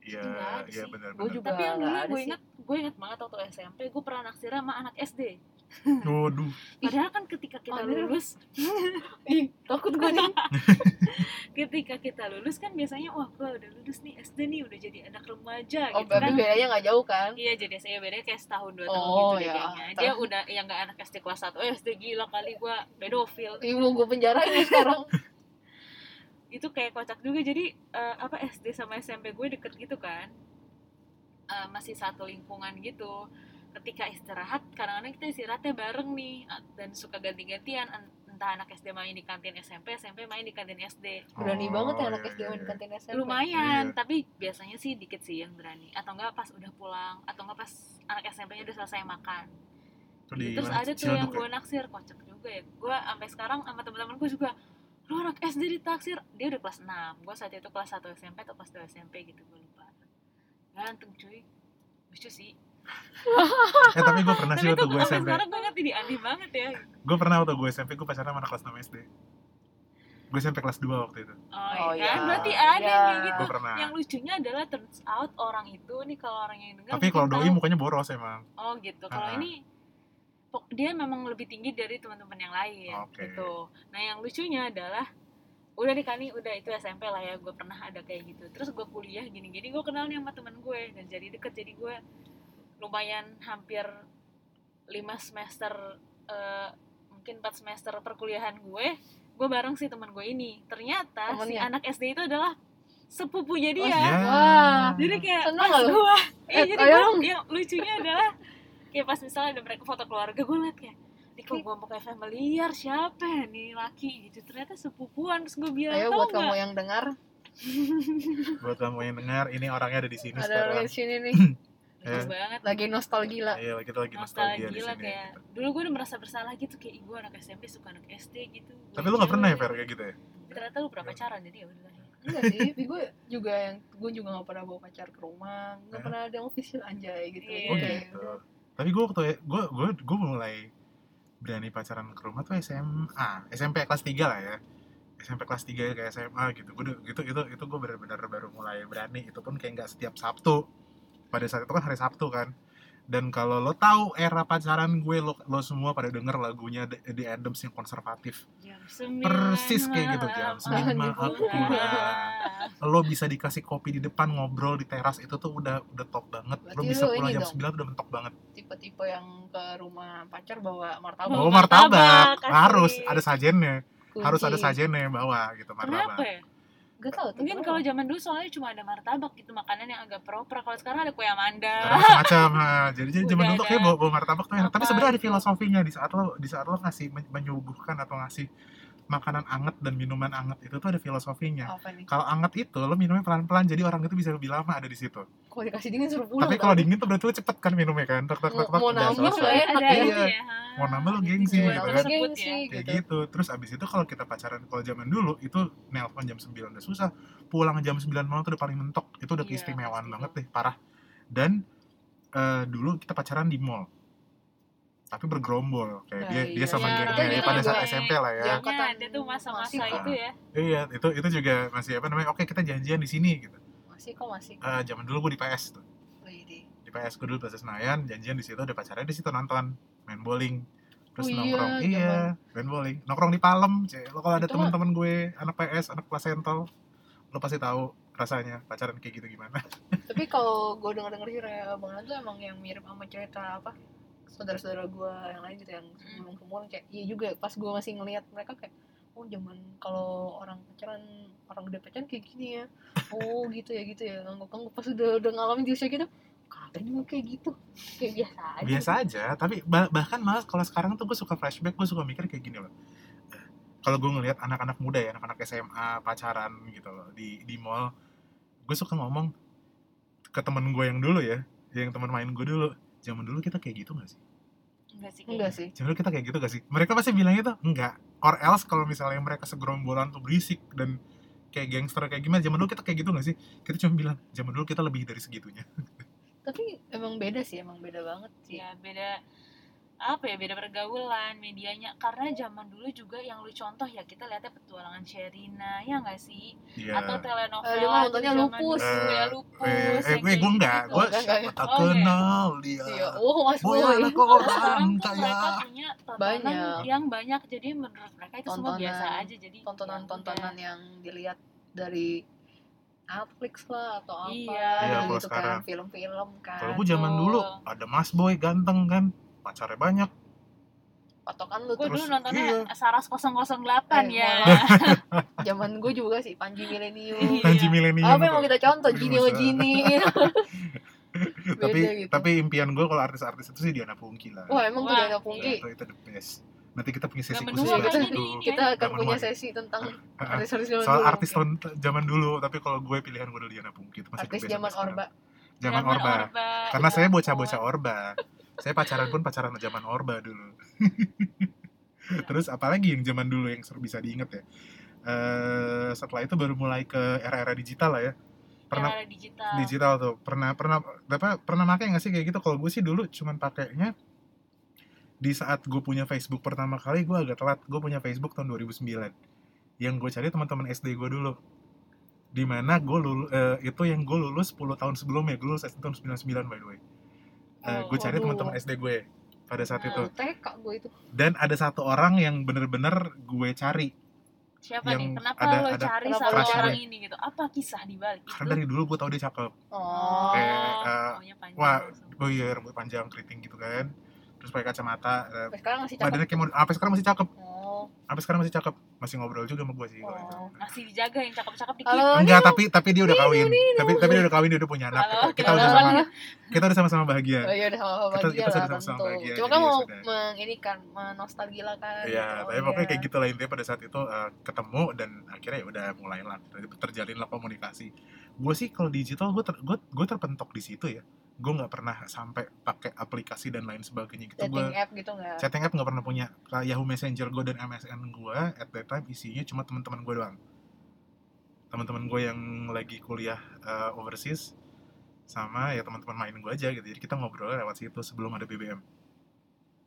Iya iya benar benar. juga tapi yang dulu gue sih. inget gue inget banget waktu SMP gue pernah naksir sama anak SD waduh. Padahal kan ketika kita Aduh. lulus ih takut gue nih. Ketika kita lulus kan biasanya wah gue udah lulus nih SD nih udah jadi anak remaja oh gitu kan. bedanya nggak jauh kan? Iya jadi saya bedanya kayak setahun dua tahun Oh, gitu ya. kayaknya. Dia udah yang nggak anak SD kelas 1 oh SD gila kali gue pedofil. Mau gue penjarain nih sekarang itu kayak kocak juga. Jadi eh, apa SD sama SMP gue deket gitu kan. Eh, masih satu lingkungan gitu. Ketika istirahat kadang-kadang kita istirahatnya bareng nih. Ah, dan suka ganti-gantian. En- entah anak SD main di kantin SMP SMP main di kantin SD berani Oh, banget ya anak iya, SD iya, main di iya. kantin SMP lumayan Iya. tapi biasanya sih dikit sih yang berani. Atau enggak pas udah pulang atau enggak pas anak SMP-nya udah selesai makan. Tuh terus ada tuh yang ya? gue naksir kocak juga ya. Gue sampai sekarang sama teman-teman gue juga lu anak SD ditaksir. Dia udah kelas 6 gue saat itu kelas 1 SMP atau kelas 2 SMP gitu gue lupa. Ganteng cuy. Lucu sih. Eh tapi gue pernah sih waktu gue SMP sekarang gue ngerti di aneh banget ya. Gue pernah waktu gue SMP gue pacaran sama anak kelas 6 SD gue SMP kelas 2 waktu itu. Oh, Oh, iya. Kan iya. berarti ada kayak Iya. gitu. Gue pernah. Yang lucunya adalah turns out orang itu nih kalau orang yang dengar tapi kalau doi tahu. mukanya boros emang. Oh gitu. Kalau Ah. ini dia memang lebih tinggi dari teman-teman yang lain Oke. gitu. Nah yang lucunya adalah udah nih Kani udah itu SMP lah ya gue pernah ada kayak gitu terus gue kuliah gini-gini gue kenal nih sama temen gue dan jadi deket jadi gue lumayan hampir lima semester eh, mungkin 4 semester perkuliahan gue gue bareng si teman gue ini ternyata si Temennya? anak SD itu adalah sepupunya dia ya Wah. jadi kayak Seneng pas lu? gua iya Eh, jadi dong. yang lucunya adalah kayak pas misalnya ada mereka foto keluarga gue liat kayak ini mau kayak familiar siapa ya nih laki gitu? Ternyata sepupuan terus gue bilang ayo buat kamu nggak? yang dengar. Buat kamu yang dengar ini orangnya ada di sini ada sekarang. di sini nih. Lucu Eh. banget. Lagi nostalgia iya kita lagi nostalgia nostalgia di lah sini. kayak dulu gue udah merasa bersalah gitu kayak ibu anak SMP suka anak SD gitu. Gua tapi lu gak pernah ya. Fer kayak gitu ya? Ternyata lu pernah pacaran jadi ya udah enggak sih tapi gue juga yang gue juga gak pernah bawa pacar ke rumah. Gak Hah? pernah ada official anjay gitu. Iya. oh Oke, gitu. Tapi gue waktu gue gue gue mulai berani pacaran ke rumah tuh SMA SMP kelas 3 lah ya. SMP kelas 3 kayak SMA gitu. Gue gitu itu itu gue benar-benar baru mulai berani. Itu pun kayak nggak setiap Sabtu. Pada saat itu kan hari Sabtu kan dan kalau lo tahu era pacaran gue lo, lo semua pada denger lagunya The, The Adams yang konservatif. Jam sembilan Persis kayak gitu, jam sembilan aku lo bisa dikasih kopi di depan ngobrol di teras itu tuh udah udah top banget. Lo Berarti bisa lo pulang jam. 9 udah mentok banget. Tipe-tipe yang ke rumah pacar bawa martabak. Bawa oh martabak martabak, harus ada sajennya. Harus ada kunci. sajennya bawa gitu Kenapa martabak ya? Gak tau tuh Mungkin kalau zaman dulu soalnya cuma ada martabak gitu makanan yang agak proper. Kalau sekarang ada kue amanda. Ada macam-macam nah, jadi jadi zaman dulu tuh kayak bawa, bawa martabak tuh enak tapi sebenarnya ada gitu. filosofinya di saat lo di saat lo ngasih men- menyuguhkan atau ngasih makanan anget dan minuman anget itu tuh ada filosofinya kalau anget itu lo minumnya pelan-pelan jadi orang itu bisa lebih lama ada di situ kalau dikasih dingin suruh pulang tapi kalau tau. dingin tuh berarti lo cepet kan minumnya kan tek tek Mau- tek mau nambah nggak enak ada Iya. gitu ya. Mau nambah lo Gitu gengsi ya, gitu kan. ya. kayak gitu. gitu terus abis itu kalau kita pacaran kalau zaman dulu itu nelpon jam 9 udah susah pulang jam 9 malam tuh udah paling mentok itu udah Iya, keistimewaan banget deh parah dan eh, dulu kita pacaran di mall tapi bergerombol kayak Nah, dia dia iya. sama Iya, gengnya ya pada saat SMP lah ya Iya, ada tuh masa-masa itu ya. iya itu itu juga masih apa namanya oke kita janjian di sini gitu masih kok masih? Eh, zaman dulu gue di PS tuh. Wih, di PS gue dulu Plaza Senayan janjian di situ udah pacarnya di situ nonton main bowling terus Oh iya, nongkrong. zaman- iya main bowling. Nongkrong di Palem cek. Lo kalau ada teman-teman gue anak PS anak placentol lo pasti tahu rasanya pacaran kayak gitu gimana. Tapi kalau gue denger denger sih Bang tuh emang yang mirip sama cerita apa saudara-saudara gue yang lain gitu yang sebelum kemudian kayak iya juga pas gue masih ngelihat mereka kayak oh zaman kalau orang pacaran orang gede pacaran kayak gini ya oh gitu ya gitu ya ngangguk-ngangguk pas udah udah ngalamin di usia gitu katanya mau kayak gitu kayak biasa aja biasa aja tapi bah- bahkan malah kalau sekarang tuh gue suka flashback gue suka mikir kayak gini loh kalau gue ngelihat anak-anak muda ya anak-anak SMA pacaran gitu loh di di mall gue suka ngomong ke temen gue yang dulu ya yang teman main gue dulu zaman dulu kita kayak gitu gak sih Enggak sih. enggak kayaknya. sih Zaman dulu kita kayak gitu gak sih? Mereka pasti bilangnya tuh enggak. Or else kalau misalnya mereka segerombolan tuh berisik dan kayak gangster kayak gimana, zaman dulu kita kayak gitu gak sih? Kita cuma bilang, zaman dulu kita lebih dari segitunya. tapi emang beda sih emang beda banget sih ya beda apa ya beda pergaulan medianya karena zaman dulu juga yang lu contoh ya kita lihatnya petualangan Sherina ya nggak sih Iya. atau Eh, telenovela lu mah tuh nontonnya zaman Lupus. dulu ya lupus eh, eh, gue kayak gue enggak, gitu. gue Oh, enggak, siapa tak Oh, kenal dia. iya oh mas Boy anak orang kaya. punya tontonan Banyak. yang banyak jadi menurut mereka itu semua Tontonan- biasa aja jadi tontonan-tontonan ya yang dilihat dari Netflix lah atau apa Iya. Iya, gitu, kan film-film kan Kalau gue zaman dulu ada Mas Boy ganteng kan, pacarnya banyak. patokan lu gue tuh dulu Terus, nontonnya iya. Saras 008 Eh, ya zaman gue juga sih Panji Milenium Iya. Panji Milenium. apa yang mau tuh. kita contoh Gini oh. Gini tapi gitu. tapi impian gue kalau artis-artis itu sih Diana Pungki lah. wah emang tuh Wah, Diana Pungki itu, itu the best. Nanti kita punya sesi khusus bahas itu. kita akan punya sesi tentang Ah, ah. artis-artis zaman soal dulu artis mungkin. zaman dulu tapi kalau gue pilihan gue adalah Diana Pungki itu masih artis zaman orba zaman orba karena ya saya bocah-bocah orba saya pacaran pun pacaran zaman orba dulu. Terus apalagi yang zaman dulu yang seru bisa diinget ya? Eh setelah itu baru mulai ke era-era digital lah ya. Pernah Era digital. digital tuh. Pernah pernah apa pernah pakai nggak sih kayak gitu? Kalau gue sih dulu cuman pakainya di saat gue punya Facebook pertama kali gue agak telat. Gue punya Facebook tahun 2009 yang gue cari teman-teman SD gue dulu. Di mana gue lulus itu yang gue lulus 10 tahun sebelumnya. Gue lulus SD tahun 99 by the way Eh, Oh, gue cari teman-teman SD gue pada saat Nah. itu. TK gue itu. Dan ada satu orang yang bener-bener gue cari. Siapa yang nih? Kenapa ada- lo ada cari sama orang gue. ini gitu? Apa kisah di balik itu? karena dari dulu gue tau dia cakep. Oh. Kayak, eh, maunya panjang wah langsung. oh iya rambut panjang keriting gitu kan terus pakai kacamata eh, sampai sekarang masih cakep. badannya kayak model sampai sekarang masih cakep. Oh. Sampai sekarang masih cakep. Masih ngobrol juga sama gue sih kalau itu. Oh masih dijaga yang cakep-cakep dikit. Halo, enggak tapi tapi dia udah kawin. Tapi tapi dia udah kawin dia udah punya anak. Halo, kita, kita udah sama kita udah sama-sama bahagia. Oh iya udah sama Kita- bahagia kita lah sudah sama-sama bahagia, Cuma kan ya mau sudah. menginikan menostalgilakan. Iya, gitu. tapi Oh, pokoknya iya. kayak gitu lah intinya pada saat itu eh, ketemu dan akhirnya ya udah mulai lah terjalin lah komunikasi. Gue sih kalau digital gue ter, gue gue terpentok di situ ya. Gue nggak pernah sampai pakai aplikasi dan lain sebagainya gitu. Gue Dating app gitu nggak? chatting app nggak pernah punya. Kayak Yahoo Messenger gue dan MSN gue at that time isinya cuma teman-teman gue doang. Teman-teman gue yang lagi kuliah eh, overseas sama ya teman-teman main gue aja gitu. Jadi kita ngobrol lewat situ sebelum ada BBM.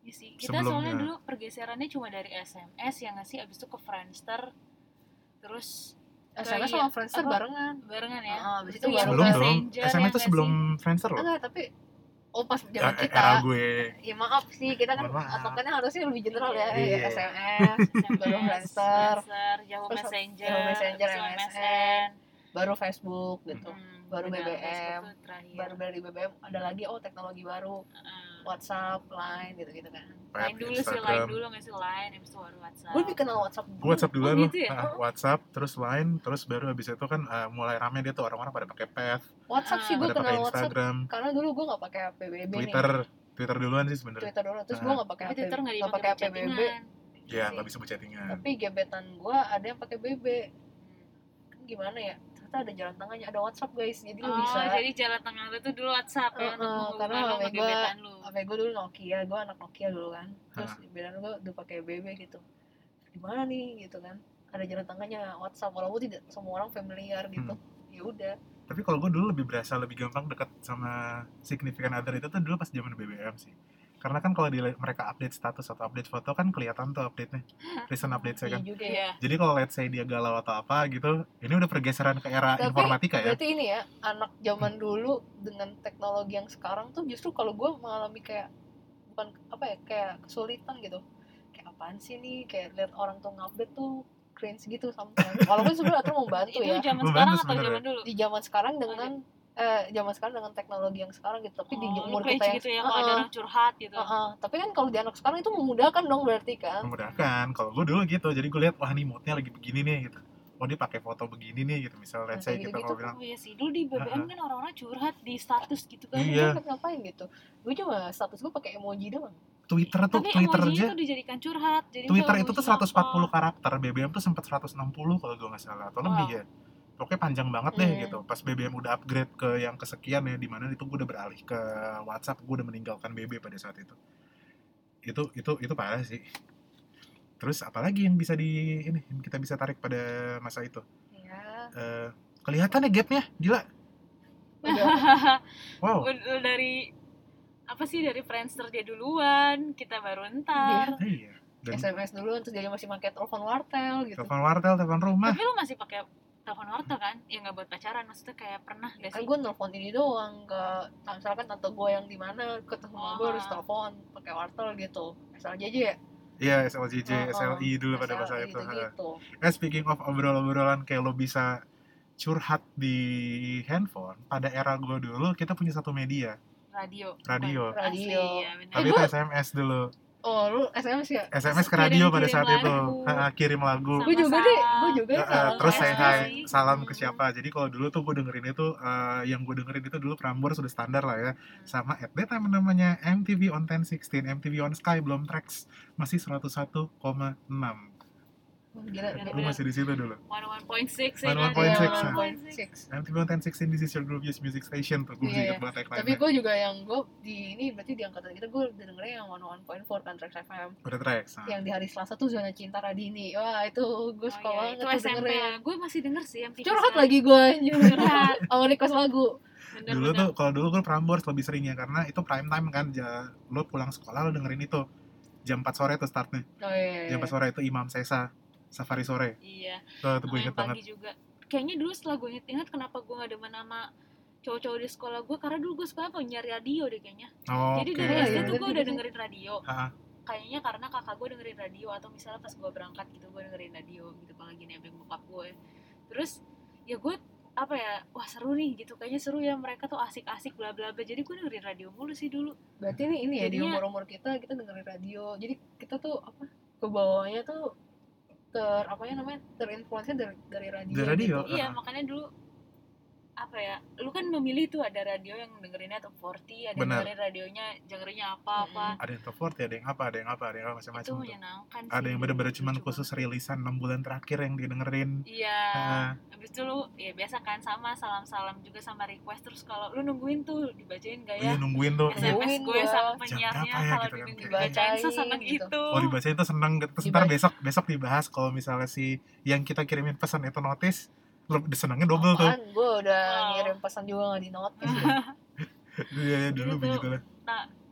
Iya sih. Kita soalnya Sebelumnya. dulu pergeserannya cuma dari SMS yang ngasih abis itu ke Friendster terus SMS iya. sama Friendster Apa? barengan. barengan ya. Ah, abis itu yang baru Sebelum kan. dong. Messenger SMS ya itu sebelum sih? Friendster loh. Enggak, tapi oh pas Ya, zaman kita era gue ya maaf sih kita kan patokannya harusnya lebih general ya Iya. ya SMS baru Friendster Yahoo Messenger, Yahoo Messenger, MSN. baru Facebook gitu Hmm, Baru BBM, baru dari BBM ada lagi oh teknologi baru Heeh. WhatsApp Line gitu gitu kan Line dulu sih, Line dulu nggak sih Line, habis itu baru WhatsApp. gue lebih kenal WhatsApp dulu. Gue WhatsApp duluan Oh, loh. gitu ya? Ah, WhatsApp, terus Line, terus baru habis itu kan ah, mulai rame dia tuh orang-orang pada pakai Path, WhatsApp sih Ah, gue kenal WhatsApp Instagram, karena dulu gue nggak pakai PBB Twitter, nih Twitter duluan sih sebenarnya. Twitter dulu terus Ah. gue nggak pakai HP Twitter nggak pakai buat PBB chattingan. Iya, nggak bisa berchattingan. tapi gebetan gue ada yang pakai BB kan gimana ya ternyata ada jalan tengahnya ada WhatsApp guys jadi lu Oh, bisa jadi jalan tengah lu tuh dulu WhatsApp ya, Heeh, untuk karena lu HP lu. HP gue dulu Nokia gue anak Nokia dulu kan terus Ah. gebetan gue udah pakai BB gitu gimana nih gitu kan ada jalan tengahnya WhatsApp walaupun tidak semua orang familiar gitu Hmm. ya udah Tapi kalau gue dulu lebih berasa lebih gampang deket sama significant other itu tuh dulu pas zaman BBM sih. Karena kan kalau di mereka update status atau update foto kan kelihatan tuh update-nya, recent update saya iya kan. juga ya Iya. Jadi kalau let's say dia galau atau apa gitu, ini udah pergeseran ke era Tapi informatika ya. berarti ini ya anak zaman dulu dengan teknologi yang sekarang tuh justru kalau gue mengalami kayak bukan apa ya kayak kesulitan gitu kayak apaan sih nih kayak lihat orang tuh ngupdate tuh cringe gitu sometimes walaupun sebenarnya Atra mau bantu Itu ya zaman Membantu sekarang atau zaman dulu? di zaman sekarang dengan eh zaman sekarang dengan teknologi yang sekarang gitu tapi di Oh, lu umur kita yang gitu ya kalau ada orang curhat gitu. heeh. tapi kan kalau di anak sekarang itu memudahkan dong berarti kan Memudahkan. Kalau gue dulu gitu, jadi gue lihat wah nih moodnya lagi begini nih gitu. Oh dia pakai foto begini nih gitu. Misal let's say Kayak kita gitu-gitu kalau bilang iya sih, dulu di BBM Heeh. kan orang-orang curhat di status gitu kan. Iya. Gue ngapain gitu gue cuma status gue pakai emoji doang Twitter tuh Tapi Twitter aja. itu dijadikan curhat. Jadi Twitter misalnya itu tuh emoji 140 apa. karakter, BBM tuh sempat 160 kalau gue nggak salah atau lebih Wow. ya. Pokoknya panjang banget deh Hmm. gitu. Pas BBM udah upgrade ke yang kesekian ya, di mana itu gue udah beralih ke WhatsApp, gue udah meninggalkan BB pada saat itu. Itu itu itu parah sih. Terus apalagi yang bisa di ini yang kita bisa tarik pada masa itu? ya Eh, kelihatan ya gapnya, gila. udah Wow. Udah dari apa sih dari Friendster dia duluan, kita baru ntar. Iya. Dan SMS dulu terus dia masih pakai telepon wartel gitu telepon wartel, telepon rumah. Tapi lu masih pakai telepon wartel kan? Ya nggak buat pacaran, maksudnya kayak pernah gak kan sih? gue nelfon ini doang ke misalkan tante gue yang di mana ketemu Oh. gue harus telepon pakai wartel gitu asal aja ya Iya, SLJJ, Oh, oh. SLI dulu pada masa itu. gitu, gitu. Eh speaking of obrol-obrolan kayak lo bisa curhat di handphone, pada era gue dulu kita punya satu media, Radio. Radio. Bukan Asli, Radio. ya, bener. Tapi Eh, itu SMS dulu. Oh lu SMS ya SMS ke Kirim- radio pada kirim saat lagu. itu. Ha, kirim lagu. Gue juga deh gue juga salam. terus saya hai salam ke Hmm. siapa. Jadi kalau dulu tuh gue dengerin itu eh, yang gue dengerin itu dulu Prambors sudah standar lah ya. Sama at that time namanya MTV on 1016, MTV on Sky belum tracks masih 101,6. Gila Bener-bener. Gue masih di situ dulu. 101.6 ya 101.6, kan? ah. 101.6 MTV on 1016 this is your grooviest music station tuh gue Iya, iya. ingat banget tagline tapi gue juga yang gue di ini berarti di angkatan kita gue udah dengerin yang 101.4 kan Trax FM Udah tracks. nah. yang di hari Selasa tuh zona cinta Radini wah itu gue Oh, suka iya, banget itu tuh SMP dengerin gue masih denger sih MTV curhat lagi gue Curhat. sama request lagu Bener, dulu bener. tuh kalau dulu gue Prambors lebih seringnya karena itu prime time kan ja, lo pulang sekolah lo dengerin itu jam 4 sore tuh startnya oh iya, iya. jam 4 sore itu Imam Sesa Safari sore. Iya. Tuh gue inget banget. pagi juga. Kayaknya dulu setelah gue inget-inget kenapa gue gak demen sama cowok-cowok di sekolah gue karena dulu gue suka punya radio deh kayaknya. Oh, jadi oke. dari SD tuh gue udah dengerin radio. Ha-ha. kayaknya karena kakak gue dengerin radio atau misalnya pas gue berangkat gitu gue dengerin radio gitu kalau lagi nebeng bokap gue terus ya gue apa ya wah seru nih gitu. Kayaknya seru ya mereka tuh asik-asik bla bla bla. Jadi gue dengerin radio mulu sih dulu. Berarti ini ini ya di Jadinya- umur umur kita kita dengerin radio. Jadi kita tuh apa ke bawahnya tuh ter apa ya namanya terinfluensi dari dari radio, Dari radio. gitu. iya makanya dulu apa ya lu kan memilih tuh ada radio yang dengerinnya top 40 ada yang Benar. dengerin radionya dengerinnya apa apa ada yang top 40 ada yang apa ada yang apa ada yang apa macam-macam itu tuh menyenangkan ada yang bener-bener cuman banget. khusus rilisan 6 bulan terakhir yang didengerin Iya, Ah. habis itu lu ya biasa kan sama salam-salam juga sama request terus kalau lu nungguin tuh dibacain gak iya ya nungguin tuh iya. SMS Nungguin gue gua. sama penyiarnya ya kalau gitu kan, dibacain Dibacain seseneng gitu. itu. kalau dibacain tuh seneng gitu terus ntar besok besok dibahas kalau misalnya si yang kita kirimin pesan itu notice lo senengnya double tuh gue udah Wow. ngirim pesan juga gak di notice iya iya, dulu Dulu tuh- begitu lah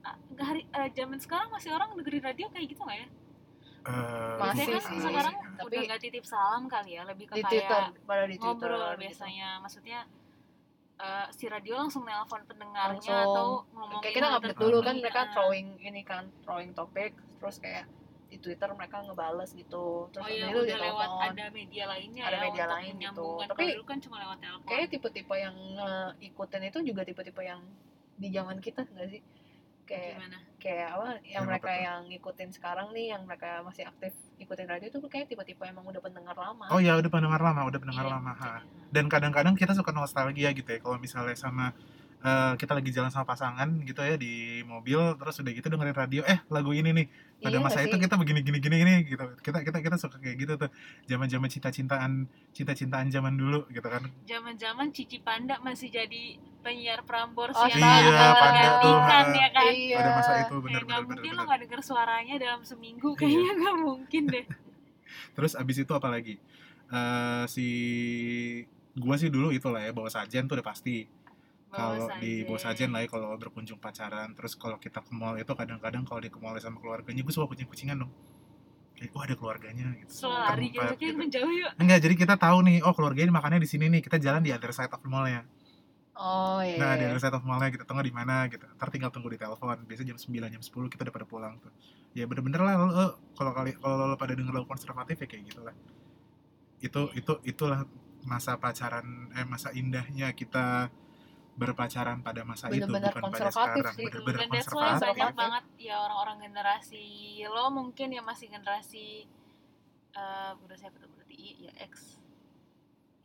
Ah, nggak hari eh, zaman sekarang masih orang dengerin radio kayak gitu nggak ya? Eh, Masih kan sih. sekarang Tapi- udah nggak titip salam kali ya, lebih ke di Twitter kayak pada di Twitter ngobrol gitu. biasanya. Maksudnya eh, si radio langsung nelpon pendengarnya Langsung. atau ngomongin kayak kita update dulu kan mereka throwing ini kan throwing topik terus kayak di Twitter mereka ngebales gitu. Terus oh iya udah lewat ada media lainnya Ada ya media untuk lain gitu. Tapi dulu kan cuma lewat telepon. kayak tipe-tipe yang ikutin itu juga tipe-tipe yang di zaman kita nggak sih? Kayak gimana? kayak apa yang Yang apa mereka yang ngikutin sekarang nih yang mereka masih aktif ikutin radio itu kayak tipe-tipe emang udah pendengar lama. Oh ya udah pendengar lama, udah pendengar Iya, lama. ha. Dan kadang-kadang kita suka nostalgia gitu ya kalau misalnya sama eh, kita lagi jalan sama pasangan gitu ya di mobil terus udah gitu dengerin radio eh lagu ini nih pada Iya masa itu kita begini gini gini gini gitu. Kita kita kita suka kayak gitu tuh zaman zaman cinta cintaan cinta cintaan zaman dulu gitu kan. Zaman-zaman Cici Panda masih jadi penyiar Prambors Oh, yang iya, bakal Panda tuh, ya kan. Iya. Pada masa itu Kayak bener nggak bener bener, mungkin lo nggak denger suaranya dalam seminggu Iya. kayaknya nggak mungkin deh. Terus abis itu apa lagi? Eh, si gua sih dulu itu lah ya bawa sajen tuh udah pasti kalau di bawa sajen lah ya kalau berkunjung pacaran terus kalau kita ke mall itu kadang-kadang kalau di ke mall sama keluarganya gue suka kucing-kucingan dong. Kayak oh ada keluarganya gitu. Selalu lari gitu gitu. menjauh yuk. Enggak jadi kita tahu nih oh keluarganya makannya di sini nih kita jalan di other side of the mall ya oh iya nah di other side of mallnya kita tengah di mana gitu. Ntar tinggal tunggu di telepon biasanya jam 9 jam 10 kita udah pada pulang tuh. Ya bener-bener lah lo, lo kalau kali kalau lo pada denger lagu konservatif ya kayak gitulah itu itu itulah masa pacaran eh masa indahnya kita berpacaran pada masa itu Bener-bener bukan pada konservatif sekarang. sih. bener-bener dan konservatif. banyak banget ya orang-orang generasi lo mungkin yang masih generasi eh udah siapa tuh berarti I, ya X.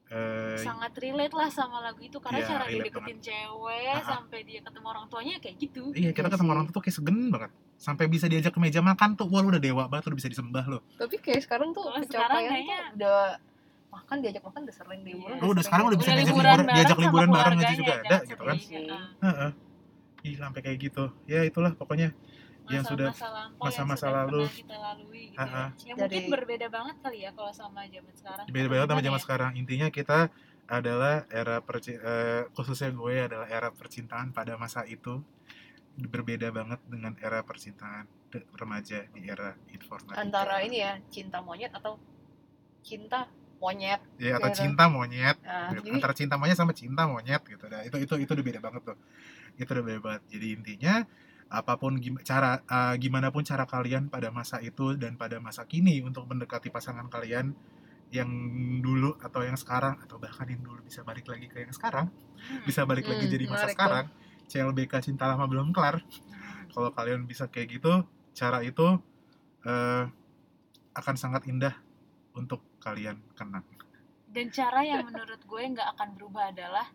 Eh, sangat relate lah sama lagu itu karena Iya, cara dia deketin cewek Ah, ah. sampai dia ketemu orang tuanya kayak gitu. Iya kita Iya ketemu orang tuh kayak segen banget. Sampai bisa diajak ke meja makan tuh wah lu udah dewa banget udah bisa disembah lo tapi kayak sekarang tuh Kalau sekarang pencapaian kayaknya- tuh udah makan diajak makan udah sering Iya. liburan Oh, udah sekarang udah bisa udah diajak liburan liburan- diajak bareng liburan bareng aja juga ada, gitu kan. Iya. heeh. Ih, sampai kayak gitu. Ya itulah pokoknya. Yang sudah- masa-masa lalu. kita lalui gitu Ah, ah. ya. ya mungkin berbeda banget kali ya kalau sama zaman sekarang Beda banget sama zaman ya? sekarang. Intinya kita adalah era perci eh, khususnya gue adalah era percintaan pada masa itu berbeda banget dengan era percintaan remaja di era informatika. antara ini ya cinta monyet atau cinta monyet. Ya atau gitu. cinta monyet. Nah, gitu. jadi antara cinta monyet sama cinta monyet gitu. Nah, itu itu itu udah beda banget tuh. Itu udah beda banget. Jadi intinya apa pun gim- cara eh, gimana pun cara kalian pada masa itu dan pada masa kini untuk mendekati pasangan kalian yang dulu atau yang sekarang atau bahkan yang dulu bisa balik lagi ke yang sekarang Hmm. bisa balik lagi Hmm, jadi masa sekarang CLBK cinta lama belum kelar. Kalau kalian bisa kayak gitu cara itu eh, akan sangat indah untuk kalian kenang dan cara yang menurut gue nggak akan berubah adalah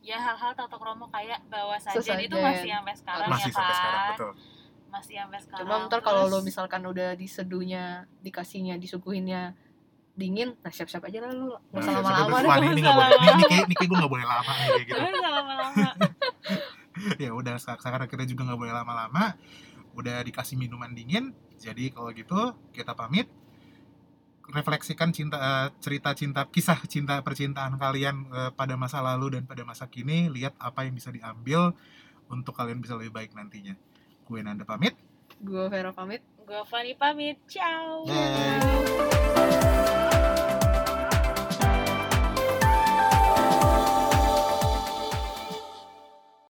ya hal-hal tata kromo kayak bawa sajen Sesajen. itu masih sampai sekarang masih ya sampai kan sekarang betul. Masih sampai sekarang. Cuma ntar kalau lo misalkan udah diseduhnya dikasihnya disuguhinnya dingin nah siap-siap aja lah lu. Nggak Nah, usah lama-lama deh. ini, nggak boleh. Ini, ini kayak ini kayak gue nggak boleh lama nih kayak gitu. Ya udah sek- sekarang kita juga nggak boleh lama-lama. Udah dikasih minuman dingin jadi kalau gitu kita pamit refleksikan cinta eh, cerita cinta kisah cinta percintaan kalian eh, pada masa lalu dan pada masa kini. Lihat apa yang bisa diambil untuk kalian bisa lebih baik nantinya. Gue Nanda pamit. Gue Vera pamit. Gue Fani pamit. Ciao. Bye.